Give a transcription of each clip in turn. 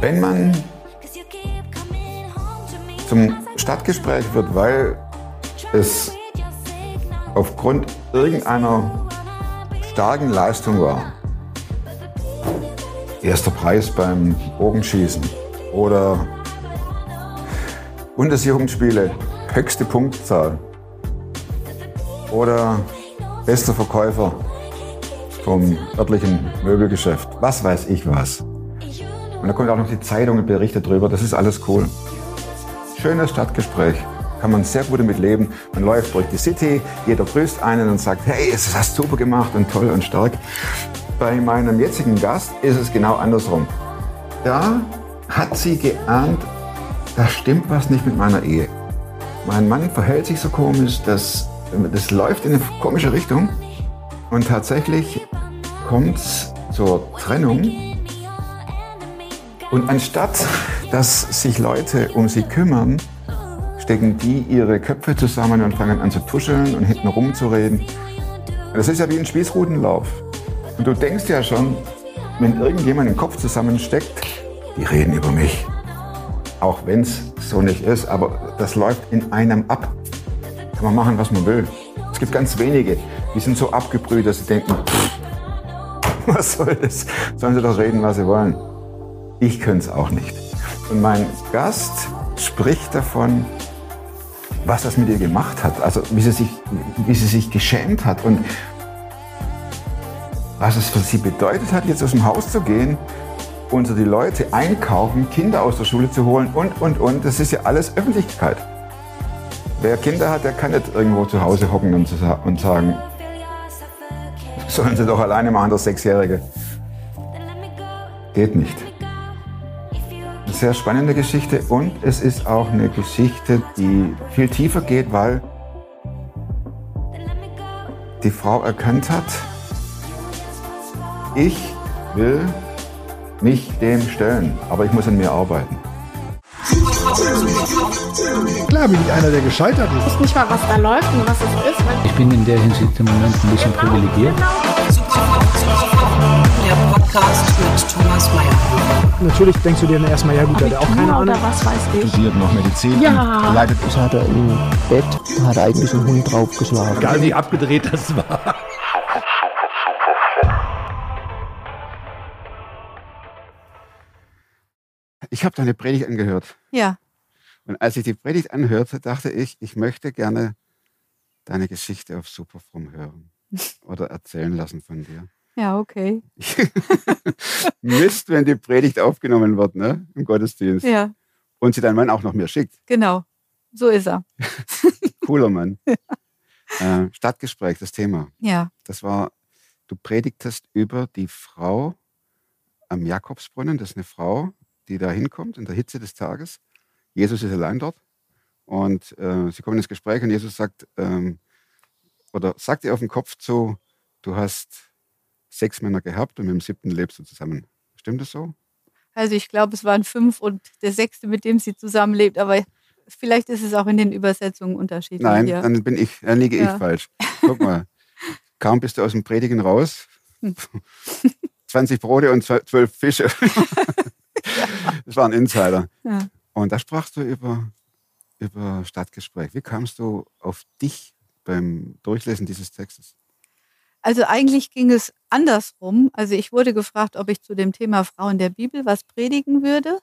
Wenn man zum Stadtgespräch wird, weil es aufgrund irgendeiner starken Leistung war, erster Preis beim Bogenschießen oder Bundesjugendspiele, höchste Punktzahl oder bester Verkäufer vom örtlichen Möbelgeschäft, was weiß ich was. Und da kommt auch noch die Zeitung und berichtet drüber, das ist alles cool. Schönes Stadtgespräch, kann man sehr gut damit leben. Man läuft durch die City, jeder grüßt einen und sagt, hey, es hast super gemacht und toll und stark. Bei meinem jetzigen Gast ist es genau andersrum. Da hat sie geahnt, da stimmt was nicht mit meiner Ehe. Mein Mann verhält sich so komisch, das, das läuft in eine komische Richtung. Und tatsächlich kommt es zur Trennung. Und anstatt dass sich Leute um sie kümmern, stecken die ihre Köpfe zusammen und fangen an zu tuscheln und hinten rumzureden. Das ist ja wie ein Spießrutenlauf. Und du denkst ja schon, wenn irgendjemand den Kopf zusammensteckt, die reden über mich. Auch wenn es so nicht ist, aber das läuft in einem ab. Kann man machen, was man will. Es gibt ganz wenige, die sind so abgebrüht, dass sie denken, pff, was soll das? Sollen sie doch reden, was sie wollen. Ich könnte es auch nicht. Und mein Gast spricht davon, was das mit ihr gemacht hat. Also wie sie sich, wie sie sich geschämt hat und was es für sie bedeutet hat, jetzt aus dem Haus zu gehen unter die Leute einkaufen, Kinder aus der Schule zu holen und, und, und. Das ist ja alles Öffentlichkeit. Wer Kinder hat, der kann nicht irgendwo zu Hause hocken und, und sagen, sollen sie doch alleine machen, das Sechsjährige. Geht nicht. Eine sehr spannende Geschichte und es ist auch eine Geschichte, die viel tiefer geht, weil die Frau erkannt hat, ich will mich dem stellen, aber ich muss an mir arbeiten. Klar bin ich einer, der gescheitert ist. Ich weiß nicht mal, was da läuft und was es ist. Ich bin in der Hinsicht im Moment ein bisschen genau, privilegiert. Der Podcast mit Thomas Mayer. Natürlich denkst du dir dann erstmal, ja gut, hat auch keine Ahnung. oder was weiß ich. Studiert noch Medizin, Ja. leidet Das hat er im Bett, hat er eigentlich einen Hund draufgeschlagen. Egal wie abgedreht das war. Ich habe deine Predigt angehört. Ja, Und als ich die Predigt anhörte, dachte ich, ich möchte gerne deine Geschichte auf Superfrom hören oder erzählen lassen von dir. Ja, okay. Mist, wenn die Predigt aufgenommen wird, ne? Im Gottesdienst. Ja, Und sie dein Mann auch noch mir schickt. genau. So ist er. Cooler Mann. äh, Stadtgespräch, das Thema. Ja, Das war, du predigtest über die Frau am Jakobsbrunnen. Das ist eine Frau, die da hinkommt in der Hitze des Tages. Jesus ist allein dort. Und äh, sie kommen ins Gespräch und Jesus sagt, ähm, oder sagt ihr auf den Kopf zu, du hast sechs Männer gehabt und mit dem siebten lebst du zusammen. Stimmt das so? also ich glaube, es waren fünf und der sechste, mit dem sie zusammenlebt, aber vielleicht ist es auch in den Übersetzungen unterschiedlich. Nein, hier. dann bin ich, dann liege Ja. ich falsch. Guck mal, kaum bist du aus dem Predigen raus. Hm. 20 Brote und zw- 12 Fische. Das war ein Insider. Ja. Und da sprachst du über, über Stadtgespräch. Wie kamst du auf dich beim Durchlesen dieses Textes? Also eigentlich ging es andersrum. Also ich wurde gefragt, ob ich zu dem Thema Frau in der Bibel was predigen würde.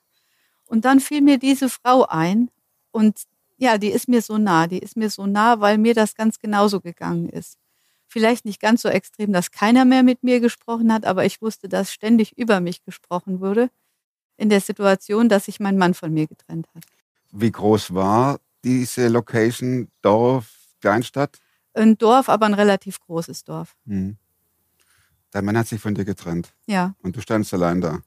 Und dann fiel mir diese Frau ein. Und ja, die ist mir so nah. Die ist mir so nah, weil mir das ganz genauso gegangen ist. Vielleicht nicht ganz so extrem, dass keiner mehr mit mir gesprochen hat, aber ich wusste, dass ständig über mich gesprochen wurde. In der Situation, dass sich mein Mann von mir getrennt hat. Wie groß war diese Location, Dorf, Kleinstadt? Ein Dorf, aber ein relativ großes Dorf. Hm. Dein Mann hat sich von dir getrennt Ja, und du standst allein da.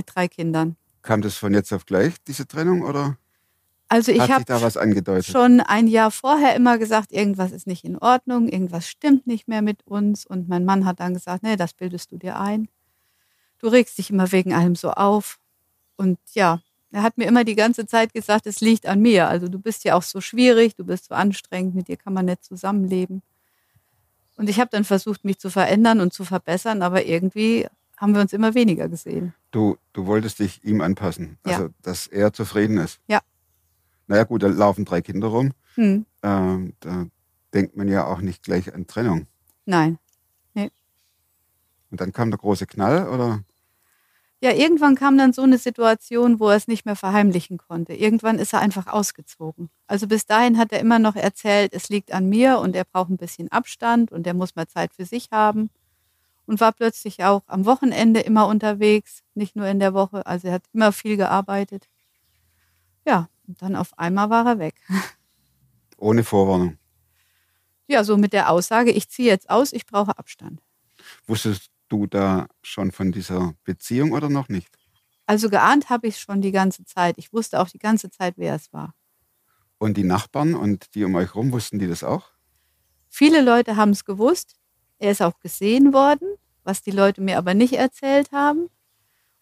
mit drei Kindern. Kam das von jetzt auf gleich, diese Trennung, oder Also ich habe da was angedeutet? schon ein Jahr vorher immer gesagt, irgendwas ist nicht in Ordnung, irgendwas stimmt nicht mehr mit uns. Und mein Mann hat dann gesagt, nee, das bildest du dir ein. Du regst dich immer wegen allem so auf. Und ja, er hat mir immer die ganze Zeit gesagt, es liegt an mir. Also du bist ja auch so schwierig, du bist so anstrengend, mit dir kann man nicht zusammenleben. Und ich habe dann versucht, mich zu verändern und zu verbessern, aber irgendwie haben wir uns immer weniger gesehen. Du, du wolltest dich ihm anpassen, Ja. also dass er zufrieden ist. Ja. Naja gut, da laufen drei Kinder rum. Hm. Ähm, da denkt man ja auch nicht gleich an Trennung. Nein. Und dann kam der große Knall, oder? Ja, irgendwann kam dann so eine Situation, wo er es nicht mehr verheimlichen konnte. Irgendwann ist er einfach ausgezogen. Also bis dahin hat er immer noch erzählt, es liegt an mir und er braucht ein bisschen Abstand und er muss mal Zeit für sich haben. Und war plötzlich auch am Wochenende immer unterwegs, nicht nur in der Woche. Also er hat immer viel gearbeitet. Ja, und dann auf einmal war er weg. Ohne Vorwarnung. Ja, so mit der Aussage, ich ziehe jetzt aus, ich brauche Abstand. Wusstest du da schon von dieser Beziehung oder noch nicht? Also geahnt habe ich es schon die ganze Zeit. Ich wusste auch die ganze Zeit, wer es war. Und die Nachbarn und die um euch rum, wussten die das auch? Viele Leute haben es gewusst. Er ist auch gesehen worden, was die Leute mir aber nicht erzählt haben.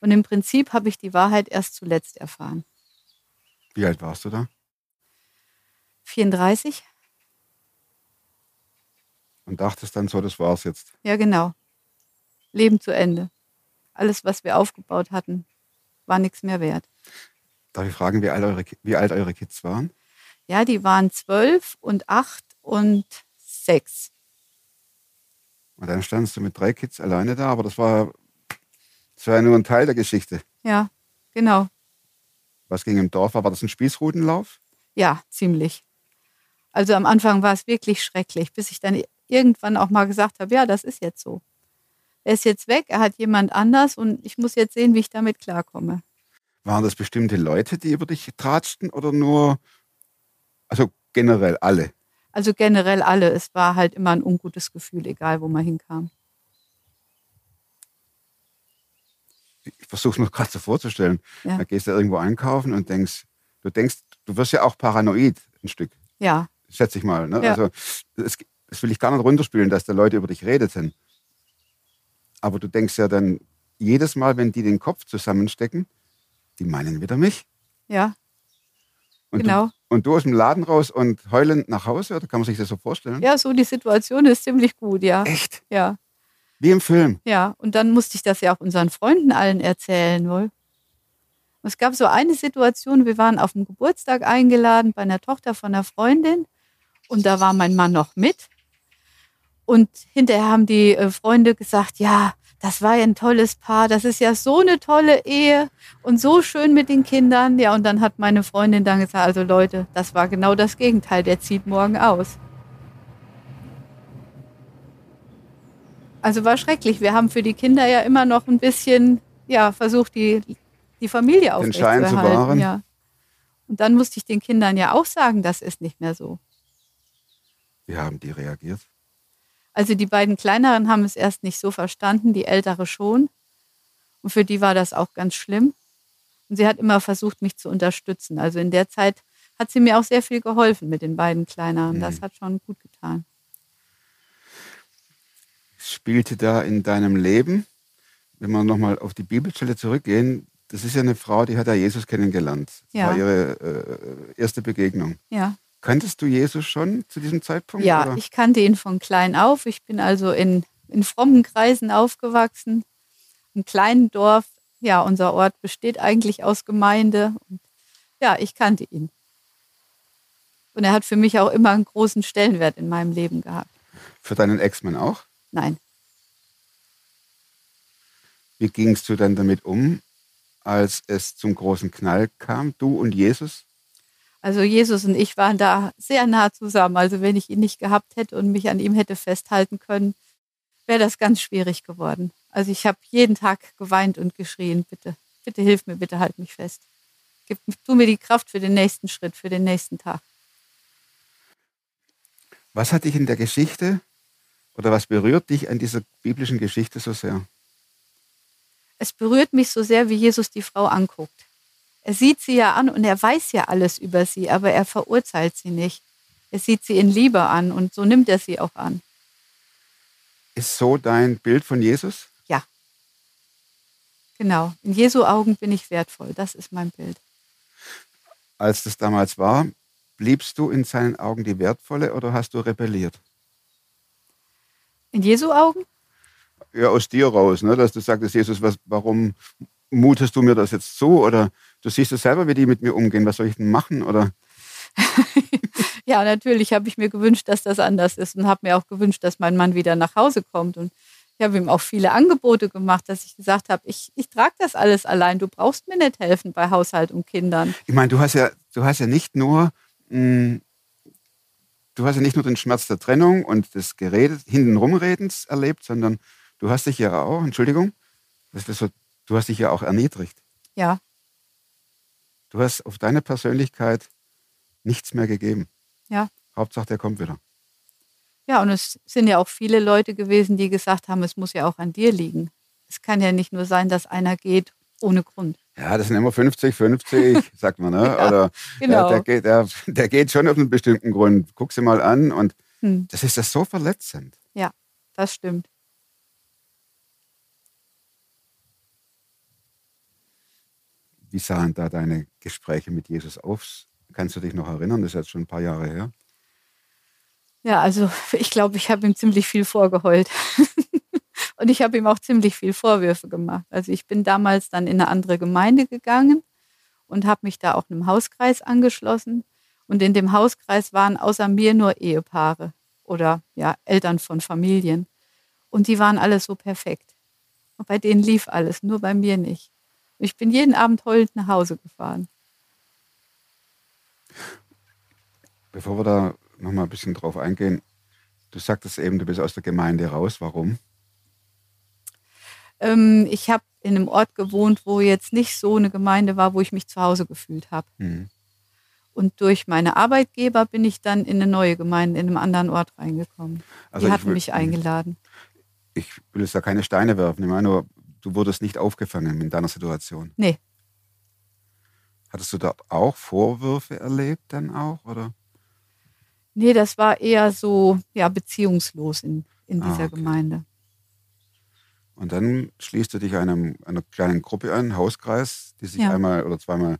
Und im Prinzip habe ich die Wahrheit erst zuletzt erfahren. Wie alt warst du da? 34? Und dachtest dann so, das war's jetzt. Ja, genau. Leben zu Ende. Alles, was wir aufgebaut hatten, war nichts mehr wert. Darf ich fragen, wie alt eure, wie alt eure Kids waren? Ja, die waren zwölf und acht und sechs. Und dann standst du mit drei Kids alleine da, aber das war, das war ja nur ein Teil der Geschichte. Ja, genau. Was ging im Dorf? War War das ein Spießrutenlauf? Ja, ziemlich. Also am Anfang war es wirklich schrecklich, bis ich dann irgendwann auch mal gesagt habe, ja, das ist jetzt so. Er ist jetzt weg, er hat jemand anders und ich muss jetzt sehen, wie ich damit klarkomme. Waren das bestimmte Leute, die über dich tratschten oder nur, also generell alle? Also generell alle, es war halt immer ein ungutes Gefühl, egal wo man hinkam. Ich versuche es mir gerade so vorzustellen. Ja. Da gehst du irgendwo einkaufen und denkst, du denkst, du wirst ja auch paranoid ein Stück, Ja, schätze ich mal. Ne? Ja. Also das, das will ich gar nicht runterspielen, dass da Leute über dich redeten. Aber du denkst ja dann jedes Mal, wenn die den Kopf zusammenstecken, die meinen wieder mich. ja, Und genau. Du, und du aus dem Laden raus und heulend nach Hause, oder kann man sich das so vorstellen? Ja, so die Situation ist ziemlich gut, ja. Echt? Ja, Wie im Film. ja. Und dann musste ich das ja auch unseren Freunden allen erzählen, wohl. Es gab so eine Situation, wir waren auf dem Geburtstag eingeladen bei einer Tochter von einer Freundin und da war mein Mann noch mit. Und hinterher haben die äh, Freunde gesagt, ja, das war ja ein tolles Paar, das ist ja so eine tolle Ehe und so schön mit den Kindern. Ja, und dann hat meine Freundin dann gesagt, also Leute, das war genau das Gegenteil, der zieht morgen aus. Also war schrecklich. Wir haben für die Kinder ja immer noch ein bisschen, ja, versucht, die, die Familie Den Schein zu aufrechtzuerhalten. wahren. Ja. Und dann musste ich den Kindern ja auch sagen, das ist nicht mehr so. Wie haben die reagiert? Also die beiden kleineren haben es erst nicht so verstanden, die ältere schon. Und für die war das auch ganz schlimm. Und sie hat immer versucht, mich zu unterstützen. Also in der Zeit hat sie mir auch sehr viel geholfen mit den beiden kleineren. Das hat schon gut getan. Spielte da in deinem Leben, wenn wir nochmal auf die Bibelstelle zurückgehen, das ist ja eine Frau, die hat ja Jesus kennengelernt. Das Ja. war ihre äh, erste Begegnung. Ja. Kanntest du Jesus schon zu diesem Zeitpunkt? Ja, oder? ich kannte ihn von klein auf. Ich bin also in, in frommen Kreisen aufgewachsen, im kleinen Dorf. Ja, unser Ort besteht eigentlich aus Gemeinde. Und ja, ich kannte ihn. Und er hat für mich auch immer einen großen Stellenwert in meinem Leben gehabt. Für deinen Ex-Mann auch? Nein, Wie gingst du dann damit um, als es zum großen Knall kam, du und Jesus? Also Jesus und ich waren da sehr nah zusammen. Also wenn ich ihn nicht gehabt hätte und mich an ihm hätte festhalten können, wäre das ganz schwierig geworden. Also ich habe jeden Tag geweint und geschrien, bitte, bitte hilf mir, bitte halt mich fest. Gib, tu mir die Kraft für den nächsten Schritt, für den nächsten Tag. Was hat dich in der Geschichte oder was berührt dich an dieser biblischen Geschichte so sehr? Es berührt mich so sehr, wie Jesus die Frau anguckt. Er sieht sie ja an und er weiß ja alles über sie, aber er verurteilt sie nicht. Er sieht sie in Liebe an und so nimmt er sie auch an. Ist so dein Bild von Jesus? Ja. Genau. In Jesu Augen bin ich wertvoll. Das ist mein Bild. Als das damals war, bliebst du in seinen Augen die Wertvolle oder hast du rebelliert? In Jesu Augen? Ja, aus dir raus, ne? dass du sagtest, Jesus, was, warum mutest du mir das jetzt zu oder du siehst es selber, wie die mit mir umgehen, was soll ich denn machen oder Ja, natürlich habe ich mir gewünscht, dass das anders ist und habe mir auch gewünscht, dass mein Mann wieder nach Hause kommt. Und ich habe ihm auch viele Angebote gemacht, dass ich gesagt habe, ich, ich trage das alles allein. Du brauchst mir nicht helfen bei Haushalt und Kindern. ich meine, du hast ja, du hast ja nicht nur, mh, du hast ja nicht nur den Schmerz der Trennung und des Geredet, hintenrumredens erlebt, sondern du hast dich ja auch, Entschuldigung, so, du hast dich ja auch erniedrigt. Ja, Du hast auf deine Persönlichkeit nichts mehr gegeben. ja. Hauptsache, der kommt wieder. Ja, und es sind ja auch viele Leute gewesen, die gesagt haben, es muss ja auch an dir liegen. Es kann ja nicht nur sein, dass einer geht ohne Grund. Ja, das sind immer 50, 50, sagt man, ne? Ja, Oder genau. der, geht, der, der geht schon auf einen bestimmten Grund. Guck sie mal an und Hm, das ist das so verletzend. das stimmt. Wie sahen da deine Gespräche mit Jesus aus? Kannst du dich noch erinnern? Das ist jetzt schon ein paar Jahre her. Ja, also ich glaube, ich habe ihm ziemlich viel vorgeheult. und ich habe ihm auch ziemlich viel Vorwürfe gemacht. Also ich bin damals dann in eine andere Gemeinde gegangen und habe mich da auch einem Hauskreis angeschlossen. Und in dem Hauskreis waren außer mir nur Ehepaare oder ja, Eltern von Familien. Und die waren alle so perfekt. Und bei denen lief alles, nur bei mir nicht. Ich bin jeden Abend heulend nach Hause gefahren. Bevor wir da noch mal ein bisschen drauf eingehen, du sagtest eben, du bist aus der Gemeinde raus. Warum? Ähm, ich habe in einem Ort gewohnt, wo jetzt nicht so eine Gemeinde war, wo ich mich zu Hause gefühlt habe. Hm. Und durch meine Arbeitgeber bin ich dann in eine neue Gemeinde, in einem anderen Ort reingekommen. Also Die hatten will- mich eingeladen. Ich will jetzt da keine Steine werfen. Ich meine nur, du wurdest nicht aufgefangen in deiner Situation. Nee, Hattest du dort auch Vorwürfe erlebt dann auch? Oder? nee, das war eher so ja, beziehungslos in, in Ah, dieser okay. Gemeinde. Und dann schließt du dich einem, einer kleinen Gruppe an, Hauskreis, die sich Ja. einmal oder zweimal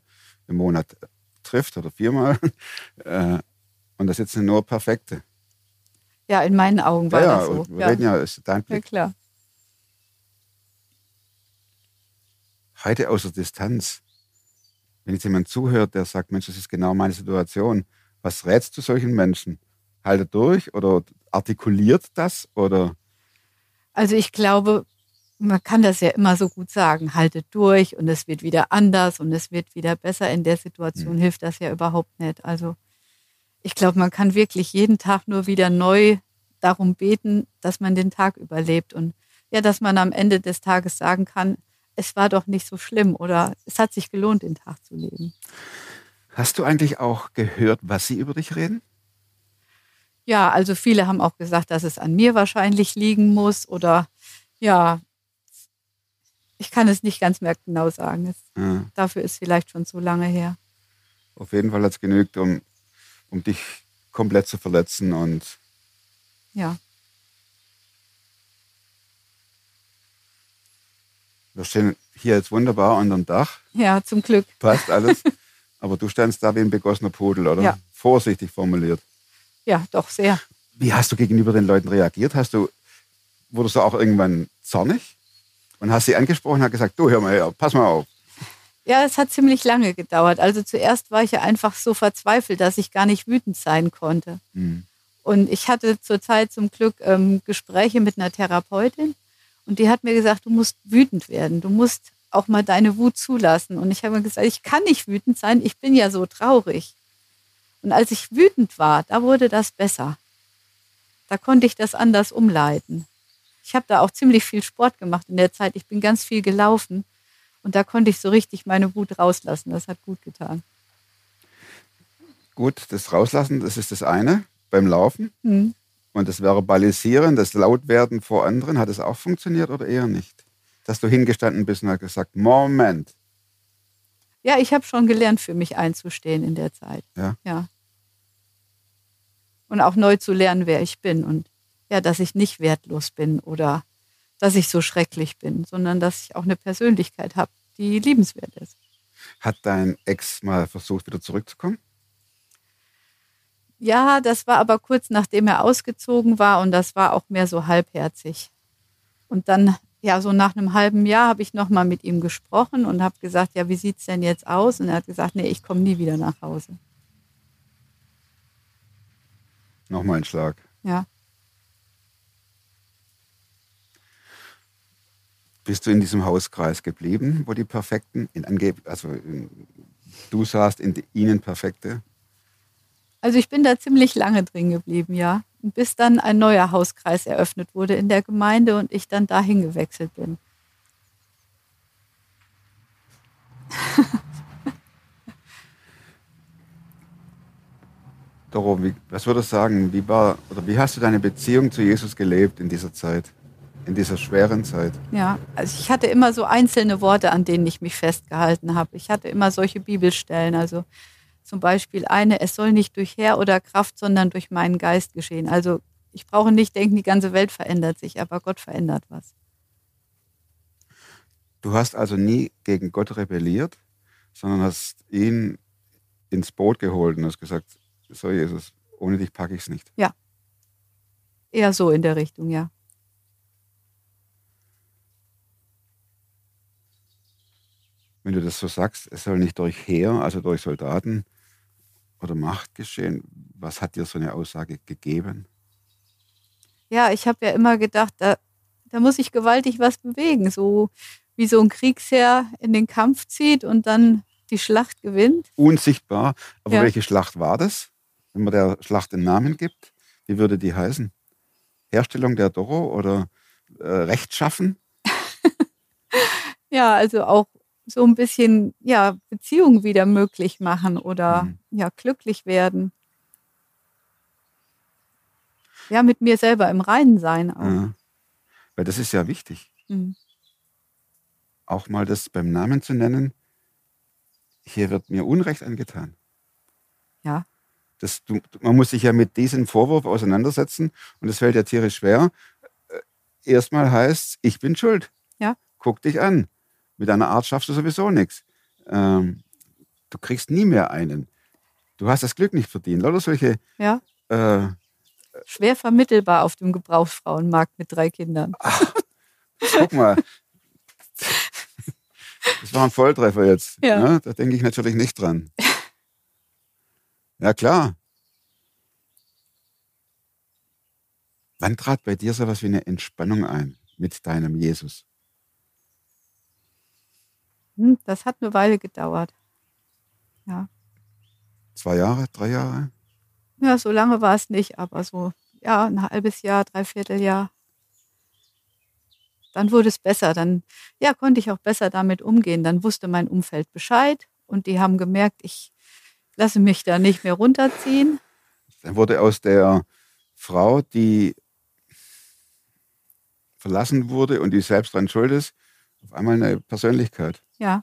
im Monat trifft oder viermal. Äh, Und da sitzen nur Perfekte. Ja, in meinen Augen war ja, das so. wir Ja, reden ja, ist dein ja, Blick. klar. Heute aus der Distanz, wenn jetzt jemand zuhört, der sagt, Mensch, das ist genau meine Situation, was rätst du solchen Menschen? Haltet durch oder artikuliert das oder Also ich glaube, man kann das ja immer so gut sagen, haltet durch und es wird wieder anders und es wird wieder besser. In der Situation Hm. hilft das ja überhaupt nicht. Also ich glaube, man kann wirklich jeden Tag nur wieder neu darum beten, dass man den Tag überlebt und ja, dass man am Ende des Tages sagen kann, es war doch nicht so schlimm oder es hat sich gelohnt, den Tag zu leben. hast du eigentlich auch gehört, was sie über dich reden? Ja, also viele haben auch gesagt, dass es an mir wahrscheinlich liegen muss oder ja, ich kann es nicht ganz mehr genau sagen. Es, Ja. dafür ist vielleicht schon zu lange her. Auf jeden Fall hat es genügt, um, um dich komplett zu verletzen und Ja, wir stehen hier jetzt wunderbar unter dem Dach, ja, zum Glück. passt alles, aber du standst da wie ein begossener Pudel, oder? Ja. Vorsichtig formuliert. Ja, doch sehr. Wie hast du gegenüber den Leuten reagiert? Hast du, wurdest du auch irgendwann zornig? Und hast sie angesprochen und hat gesagt, du hör mal her, pass mal auf. Ja, es hat ziemlich lange gedauert. Also zuerst war ich ja einfach so verzweifelt, dass ich gar nicht wütend sein konnte. Hm. Und ich hatte zurzeit zum Glück ähm, Gespräche mit einer Therapeutin und die hat mir gesagt, du musst wütend werden, du musst auch mal deine Wut zulassen. Und ich habe mir gesagt, ich kann nicht wütend sein, ich bin ja so traurig. Und als ich wütend war, da wurde das besser. Da konnte ich das anders umleiten. Ich habe da auch ziemlich viel Sport gemacht in der Zeit. Ich bin ganz viel gelaufen und da konnte ich so richtig meine Wut rauslassen. Das hat gut getan. Gut, das Rauslassen, das ist das eine beim Laufen. Hm. Und das Verbalisieren, das Lautwerden vor anderen, hat es auch funktioniert oder eher nicht? Dass du hingestanden bist und hast gesagt, Moment. Ja, ich habe schon gelernt, für mich einzustehen in der Zeit. Ja. ja. Und auch neu zu lernen, wer ich bin. Und ja, dass ich nicht wertlos bin oder dass ich so schrecklich bin, sondern dass ich auch eine Persönlichkeit habe, die liebenswert ist. Hat dein Ex mal versucht, wieder zurückzukommen? Ja, das war aber kurz nachdem er ausgezogen war und das war auch mehr so halbherzig. Und dann ja, so nach einem halben Jahr habe ich nochmal mit ihm gesprochen und habe gesagt, ja, wie sieht's denn jetzt aus? Und er hat gesagt, nee, ich komme nie wieder nach Hause. Nochmal ein Schlag. Ja. Bist du in diesem Hauskreis geblieben, wo die Perfekten, in angeb also in, du sahst in ihnen Perfekte? Also ich bin da ziemlich lange drin geblieben, ja. Bis dann ein neuer Hauskreis eröffnet wurde in der Gemeinde und ich dann dahin gewechselt bin. Doro, wie, was würdest du sagen, wie, war, oder wie hast du deine Beziehung zu Jesus gelebt in dieser Zeit, in dieser schweren Zeit? Ja, also ich hatte immer so einzelne Worte, an denen ich mich festgehalten habe. Ich hatte immer solche Bibelstellen, also zum Beispiel eine, es soll nicht durch Herr oder Kraft, sondern durch meinen Geist geschehen. Also ich brauche nicht denken, die ganze Welt verändert sich, aber Gott verändert was. Du hast also nie gegen Gott rebelliert, sondern hast ihn ins Boot geholt und hast gesagt, so Jesus, ohne dich packe ich es nicht. Eher so in der Richtung, ja. Wenn du das so sagst, es soll nicht durch Heer, also durch Soldaten oder Macht geschehen, was hat dir so eine Aussage gegeben? Ja, ich habe ja immer gedacht, da, da muss ich gewaltig was bewegen, so wie so ein Kriegsherr in den Kampf zieht und dann die Schlacht gewinnt. Unsichtbar. Aber Ja. welche Schlacht war das? Wenn man der Schlacht einen Namen gibt, wie würde die heißen? Herstellung der Doro oder äh, Rechtschaffen? Ja, also auch so ein bisschen ja, Beziehungen wieder möglich machen oder Mhm. ja, glücklich werden. Ja, mit mir selber im Reinen sein auch. Ja. Weil das ist ja wichtig, Mhm. auch mal das beim Namen zu nennen. Hier wird mir Unrecht angetan. Ja. Das, du, man muss sich ja mit diesem Vorwurf auseinandersetzen und es fällt ja tierisch schwer. Äh, Erstmal heißt ich bin schuld. Ja. Guck dich an. Mit einer Art schaffst du sowieso nichts. Ähm, du kriegst nie mehr einen. Du hast das Glück nicht verdient. Lauter solche Ja, äh, schwer vermittelbar auf dem Gebrauchsfrauenmarkt mit drei Kindern. Guck mal. Das war ein Volltreffer jetzt. Ja. Ne? Da denke ich natürlich nicht dran. Ja, klar. Wann trat bei dir sowas wie eine Entspannung ein mit deinem Jesus? Hm, Das hat eine Weile gedauert. Ja. Zwei Jahre, drei Jahre? Ja, so lange war es nicht, aber so, ja, ein halbes Jahr, dreiviertel Jahr. Dann wurde es besser. Dann, ja, konnte ich auch besser damit umgehen. Dann wusste mein Umfeld Bescheid und die haben gemerkt, ich lasse mich da nicht mehr runterziehen. Dann wurde aus der Frau, die verlassen wurde und die selbst dran schuld ist, auf einmal eine Persönlichkeit. Ja.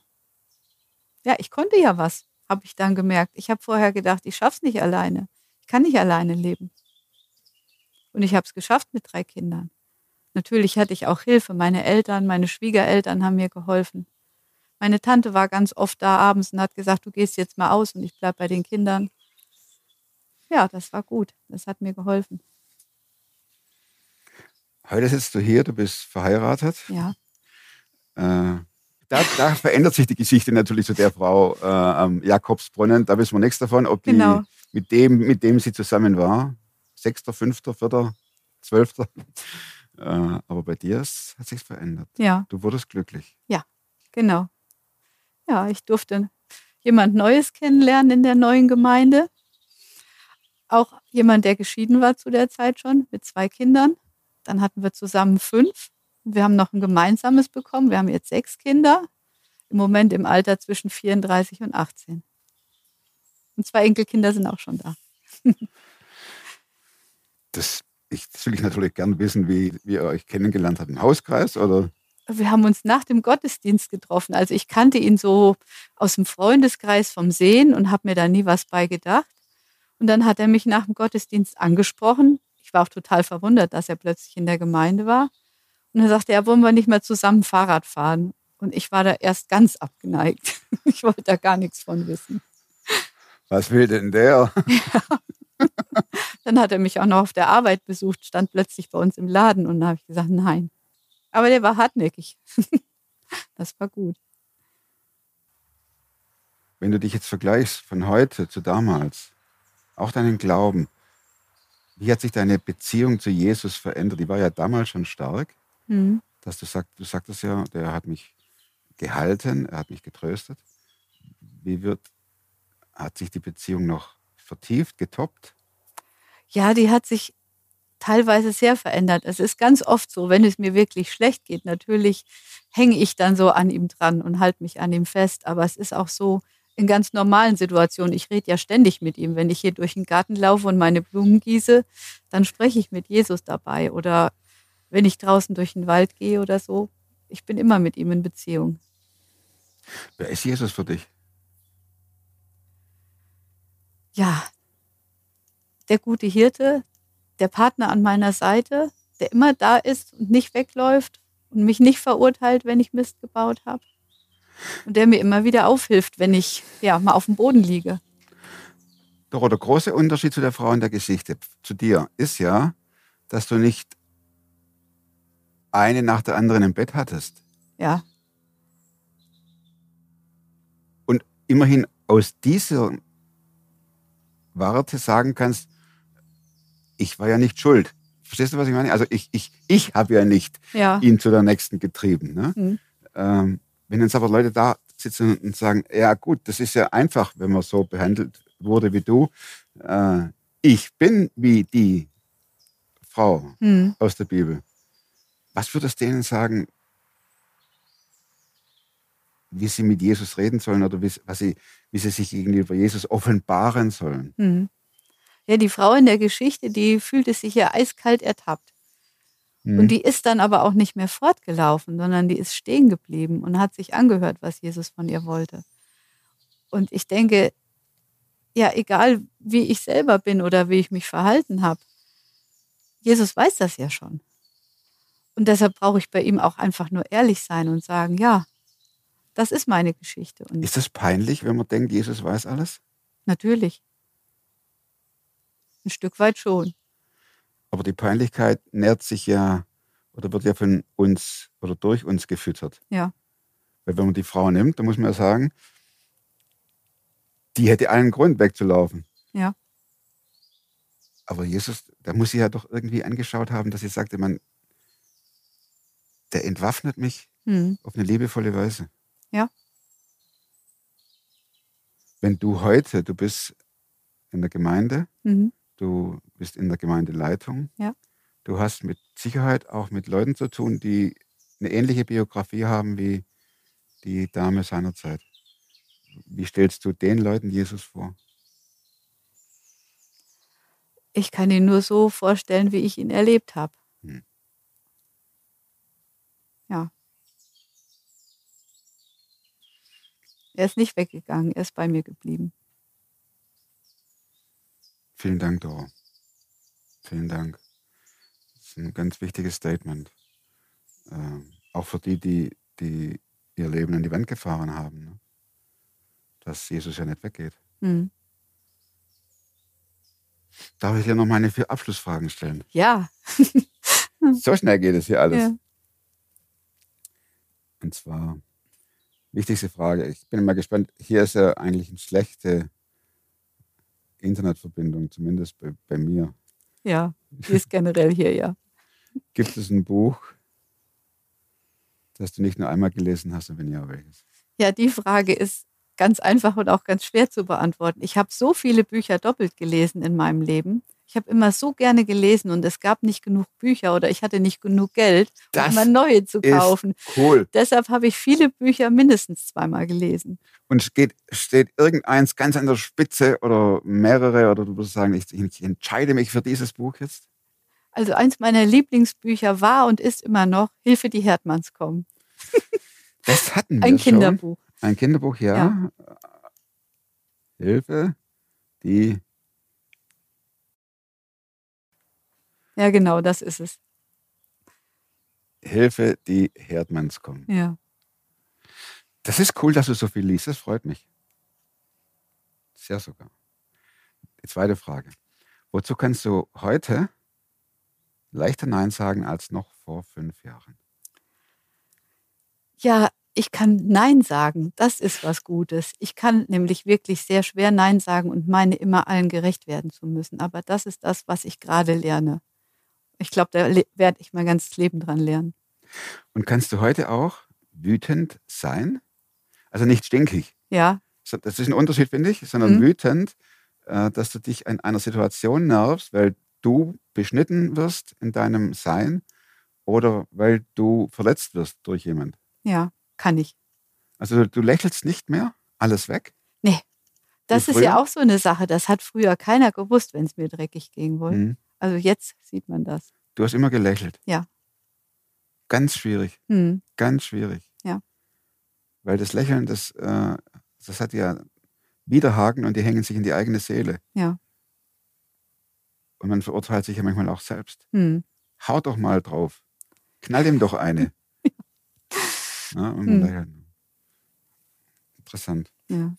Ja, ich konnte ja was, habe ich dann gemerkt. Ich habe vorher gedacht, ich schaff's nicht alleine. Ich kann nicht alleine leben. Und ich habe es geschafft mit drei Kindern. Natürlich hatte ich auch Hilfe. Meine Eltern, meine Schwiegereltern haben mir geholfen. Meine Tante war ganz oft da abends und hat gesagt, du gehst jetzt mal aus und ich bleib bei den Kindern. Ja, das war gut. Das hat mir geholfen. Heute sitzt du hier, du bist verheiratet. Ja. Äh, da, da verändert sich die Geschichte natürlich zu der Frau äh, am Jakobsbrunnen. Da wissen wir nichts davon, ob die Genau. mit, dem, mit dem sie zusammen war. Sechster, fünfter, vierter, zwölfter. Äh, aber bei dir ist, hat sich verändert. Ja, Du wurdest glücklich. genau. Ja, ich durfte jemand Neues kennenlernen in der neuen Gemeinde. Auch jemand, der geschieden war zu der Zeit schon, mit zwei Kindern. Dann hatten wir zusammen fünf. Wir haben noch ein gemeinsames bekommen. Wir haben jetzt sechs Kinder. Im Moment im Alter zwischen 34 und 18. Und zwei Enkelkinder sind auch schon da. Das, ich, das will ich natürlich gern wissen, wie, wie ihr euch kennengelernt habt. Im Hauskreis oder? Wir haben uns nach dem Gottesdienst getroffen. Also ich kannte ihn so aus dem Freundeskreis vom Sehen und habe mir da nie was bei gedacht. Und dann hat er mich nach dem Gottesdienst angesprochen. Ich war auch total verwundert, dass er plötzlich in der Gemeinde war. Und dann sagte er, wollen wir nicht mal zusammen Fahrrad fahren? Und ich war da erst ganz abgeneigt. Ich wollte da gar nichts von wissen. Was will denn der? Dann hat er mich auch noch auf der Arbeit besucht, stand plötzlich bei uns im Laden und da habe ich gesagt, nein. Aber der war hartnäckig. das war gut. Wenn du dich jetzt vergleichst von heute zu damals, auch deinen Glauben, wie hat sich deine Beziehung zu Jesus verändert? Die war ja damals schon stark, Mhm. dass du sagst, du sagtest ja, der hat mich gehalten, er hat mich getröstet. Wie wird, hat sich die Beziehung noch vertieft, getoppt? Ja, die hat sich teilweise sehr verändert. Es ist ganz oft so, wenn es mir wirklich schlecht geht, natürlich hänge ich dann so an ihm dran und halte mich an ihm fest. Aber es ist auch so in ganz normalen Situationen. Ich rede ja ständig mit ihm. Wenn ich hier durch den Garten laufe und meine Blumen gieße, dann spreche ich mit Jesus dabei. Oder wenn ich draußen durch den Wald gehe oder so. Ich bin immer mit ihm in Beziehung. Wer ist Jesus für dich? Ja, der gute Hirte, der Partner an meiner Seite, der immer da ist und nicht wegläuft und mich nicht verurteilt, wenn ich Mist gebaut habe. Und der mir immer wieder aufhilft, wenn ich ja mal auf dem Boden liege. Doch der große Unterschied zu der Frau in der Geschichte, zu dir, ist ja, dass du nicht eine nach der anderen im Bett hattest. Ja, Und immerhin aus dieser Warte sagen kannst, ich war ja nicht schuld. Verstehst du, was ich meine? Also ich, ich, ich habe ja nicht ja, ihn zu der Nächsten getrieben. Ne? Mhm. Ähm, wenn jetzt aber Leute da sitzen und sagen, ja gut, das ist ja einfach, wenn man so behandelt wurde wie du. Äh, ich bin wie die Frau hm. aus der Bibel. Was würdest du denen sagen, wie sie mit Jesus reden sollen oder wie, was sie, wie sie sich gegenüber Jesus offenbaren sollen? Hm. ja, die Frau in der Geschichte, die fühlte sich ja eiskalt ertappt. Hm. Und die ist dann aber auch nicht mehr fortgelaufen, sondern die ist stehen geblieben und hat sich angehört, was Jesus von ihr wollte. Und ich denke, ja, egal wie ich selber bin oder wie ich mich verhalten habe, Jesus weiß das ja schon. Und deshalb brauche ich bei ihm auch einfach nur ehrlich sein und sagen, ja, das ist meine Geschichte. Und Ist das peinlich, wenn man denkt, Jesus weiß alles? natürlich. Ein Stück weit schon. Aber die Peinlichkeit nährt sich ja oder wird ja von uns oder durch uns gefüttert. Ja. Weil wenn man die Frau nimmt, dann muss man ja sagen, die hätte allen Grund wegzulaufen. Ja. Aber Jesus, da muss sie ja doch irgendwie angeschaut haben, dass sie sagte, man, der entwaffnet mich Hm. auf eine liebevolle Weise. Ja. Wenn du heute, du bist in der Gemeinde, Mhm. du bist in der Gemeindeleitung, Ja. du hast mit Sicherheit auch mit Leuten zu tun, die eine ähnliche Biografie haben wie die Dame seinerzeit. Wie stellst du den Leuten Jesus vor? Ich kann ihn nur so vorstellen, wie ich ihn erlebt habe. Hm. Ja. Er ist nicht weggegangen, er ist bei mir geblieben. Vielen Dank, Doro. Vielen Dank. Das ist ein ganz wichtiges Statement. Ähm, auch für die, die, die ihr Leben an die Wand gefahren haben. Ne? Dass Jesus ja nicht weggeht. Hm. Darf ich dir noch meine vier Abschlussfragen stellen? Ja. So schnell geht es hier alles. ja. Und zwar, wichtigste Frage, ich bin mal gespannt, hier ist ja eigentlich eine schlechte Internetverbindung, zumindest bei, bei mir. Ja, die ist generell hier, ja. Gibt es ein Buch, das du nicht nur einmal gelesen hast und wenn ja, welches? Ja, die Frage ist ganz einfach und auch ganz schwer zu beantworten. Ich habe so viele Bücher doppelt gelesen in meinem Leben. Ich habe immer so gerne gelesen und es gab nicht genug Bücher oder ich hatte nicht genug Geld, um immer neue zu kaufen. Cool. Deshalb habe ich viele Bücher mindestens zweimal gelesen. Und es geht, steht irgendeins ganz an der Spitze oder mehrere oder du würdest sagen, ich, ich entscheide mich für dieses Buch jetzt? Also eins meiner Lieblingsbücher war und ist immer noch Hilfe, die Herdmanns kommen. Das hatten wir Ein schon. Kinderbuch. Ein Kinderbuch, ja. Ja. Hilfe, die Ja, genau, das ist es. Hilfe, die Herdmanns kommen. Ja. Das ist cool, dass du so viel liest. Das freut mich. Sehr sogar. Die zweite Frage. Wozu kannst du heute leichter Nein sagen als noch vor fünf Jahren? Ja, ich kann Nein sagen. Das ist was Gutes. Ich kann nämlich wirklich sehr schwer Nein sagen und meine immer allen gerecht werden zu müssen. Aber das ist das, was ich gerade lerne. Ich glaube, da werde ich mein ganzes Leben dran lernen. Und kannst du heute auch wütend sein? Also nicht stinkig. Ja, Das ist ein Unterschied, finde ich, sondern Mhm. wütend, äh, dass du dich in einer Situation nervst, weil du beschnitten wirst in deinem Sein oder weil du verletzt wirst durch jemand. ja, kann ich. Also du, lächelst nicht mehr, alles weg. Das Wie ist ja auch so eine Sache. Das hat früher keiner gewusst, wenn es mir dreckig ging wohl. Mhm. Also jetzt sieht man das. Du hast immer gelächelt. Ja. Ganz schwierig, Hm. ganz schwierig. Ja. Weil das Lächeln, das, äh, das hat ja Widerhaken und die hängen sich in die eigene Seele. Ja. Und man verurteilt sich ja manchmal auch selbst. Hm. Hau doch mal drauf. Knall ihm doch eine. ja, Hm. Interessant. Ja.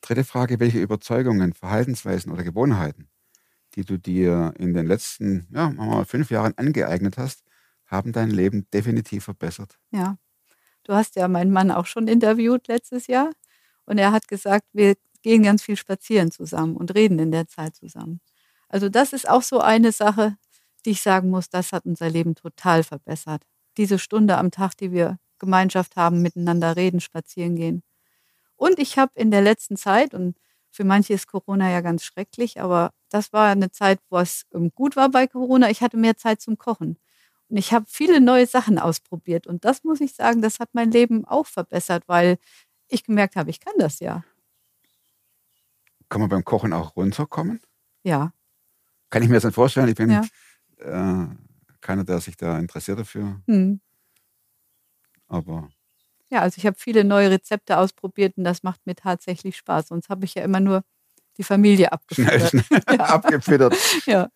Dritte Frage, welche Überzeugungen, Verhaltensweisen oder Gewohnheiten, die du dir in den letzten ja, mal, fünf Jahren angeeignet hast, haben dein Leben definitiv verbessert? Ja. Du hast ja meinen Mann auch schon interviewt letztes Jahr. Und er hat gesagt, wir gehen ganz viel spazieren zusammen und reden in der Zeit zusammen. Also das ist auch so eine Sache, die ich sagen muss, das hat unser Leben total verbessert. Diese Stunde am Tag, die wir Gemeinschaft haben, miteinander reden, spazieren gehen. Und ich habe in der letzten Zeit, und für manche ist Corona ja ganz schrecklich, aber das war eine Zeit, wo es ähm, gut war bei Corona. Ich hatte mehr Zeit zum Kochen. Und ich habe viele neue Sachen ausprobiert. Und das muss ich sagen, das hat mein Leben auch verbessert, weil ich gemerkt habe, ich kann das ja. Kann man beim Kochen auch runterkommen? Ja, Kann ich mir das nicht vorstellen. Ich bin Ja. äh, keiner, der sich da interessiert dafür. hm. Aber ja also ich habe viele neue Rezepte ausprobiert und das macht mir tatsächlich Spaß. Sonst habe ich ja immer nur die Familie schnell, schnell abgefüttert. Ja.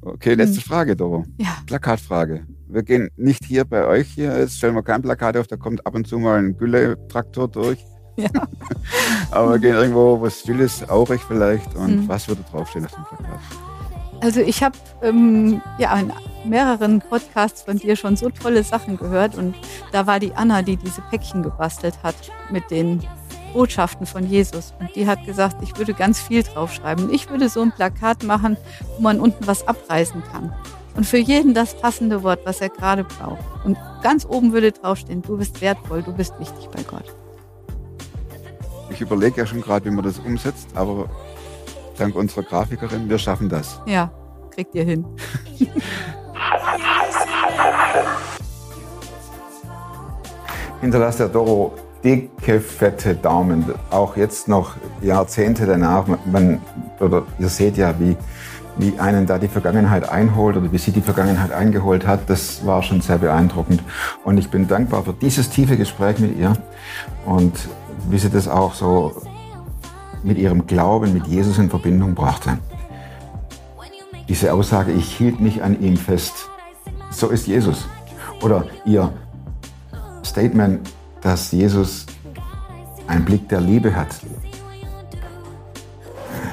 Okay, letzte Frage, Doro. Ja. Plakatfrage. Wir gehen nicht hier bei euch hier, jetzt stellen wir kein Plakat auf, da kommt ab und zu mal ein Gülle-Traktor durch. Ja. Aber wir gehen irgendwo, was still ist, aurig vielleicht. Und Mhm. was würde draufstehen auf dem Plakat? Also ich habe ähm, ja in mehreren Podcasts von dir schon so tolle Sachen gehört und da war die Anna, die diese Päckchen gebastelt hat mit den Botschaften von Jesus und die hat gesagt, ich würde ganz viel draufschreiben. Ich würde so ein Plakat machen, wo man unten was abreißen kann und für jeden das passende Wort, was er gerade braucht. Und ganz oben würde draufstehen, du bist wertvoll, du bist wichtig bei Gott. Ich überlege ja schon gerade, wie man das umsetzt, aber dank unserer Grafikerin, wir schaffen das. Ja, kriegt ihr hin. hinterlasst der Doro dicke, fette Daumen. Auch jetzt noch Jahrzehnte danach. Man, oder ihr seht ja, wie, wie einen da die Vergangenheit einholt oder wie sie die Vergangenheit eingeholt hat. Das war schon sehr beeindruckend. Und ich bin dankbar für dieses tiefe Gespräch mit ihr und wie sie das auch so mit ihrem Glauben mit Jesus in Verbindung brachte. Diese Aussage, ich hielt mich an ihm fest. So ist Jesus. Oder ihr Statement, dass Jesus einen Blick der Liebe hat.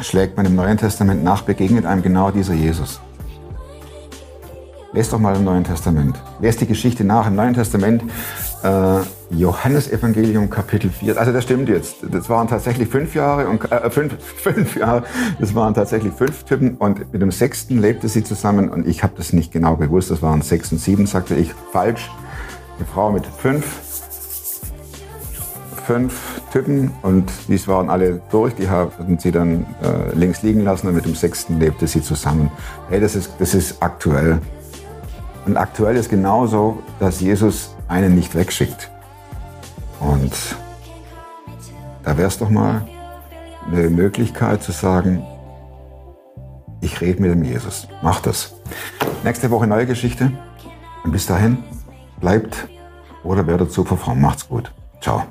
Schlägt man im Neuen Testament nach, begegnet einem genau dieser Jesus. Lest doch mal im Neuen Testament. Lest die Geschichte nach im Neuen Testament. Äh, Johannesevangelium Kapitel 4. Also das stimmt jetzt. Das waren tatsächlich fünf Jahre und äh, fünf, fünf Jahre. Das waren tatsächlich fünf Typen und mit dem sechsten lebte sie zusammen und ich habe das nicht genau gewusst. Das waren sechs und sieben, sagte ich. Falsch. Eine Frau mit fünf, fünf Typen und dies waren alle durch. Die haben sie dann äh, links liegen lassen und mit dem sechsten lebte sie zusammen. Hey, das ist, das ist aktuell. Und aktuell ist genauso, dass Jesus einen nicht wegschickt. Und da wäre es doch mal eine Möglichkeit zu sagen, ich rede mit dem Jesus. Mach das. Nächste Woche neue Geschichte. Und bis dahin, bleibt oder werdet super fromm. Macht's gut. Ciao.